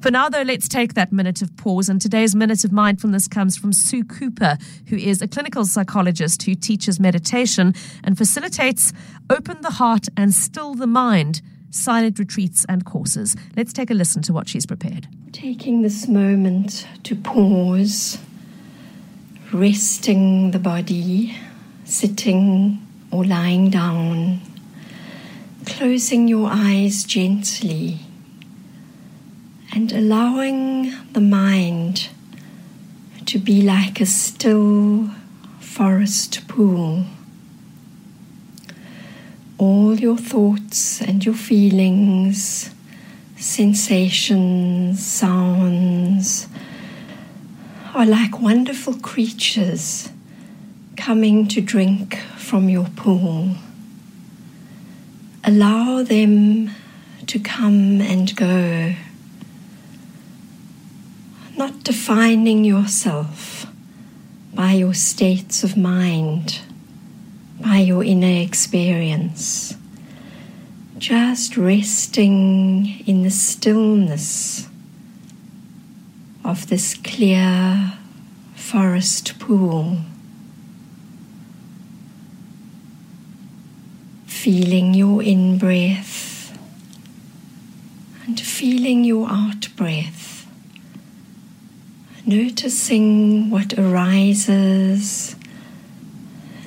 For now, though, let's take that minute of pause. And today's minute of mindfulness comes from Sue Cooper, who is a clinical psychologist who teaches meditation and facilitates open the heart and still the mind silent retreats and courses. Let's take a listen to what she's prepared. Taking this moment to pause, resting the body, sitting or lying down, closing your eyes gently, and allowing the mind to be like a still forest pool all your thoughts and your feelings, sensations, sounds are like wonderful creatures coming to drink from your pool. Allow them to come and go, not defining yourself by your states of mind by your inner experience. Just resting in the stillness of this clear forest pool. Feeling your in breath and feeling your out breath. Noticing what arises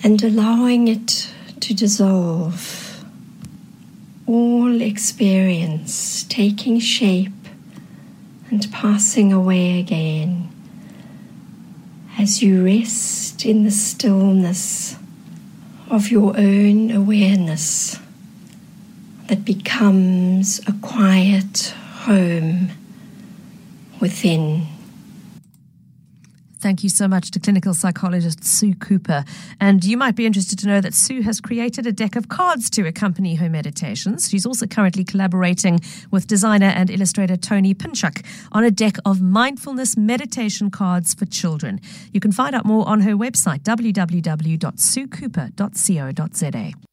and allowing it to dissolve. All experience taking shape and passing away again as you rest in the stillness of your own awareness that becomes a quiet home within. Thank you so much to clinical psychologist Sue Cooper. And you might be interested to know that Sue has created a deck of cards to accompany her meditations. She's also currently collaborating with designer and illustrator Tony Pinchuk on a deck of mindfulness meditation cards for children. You can find out more on her website, www.suecooper.co.za.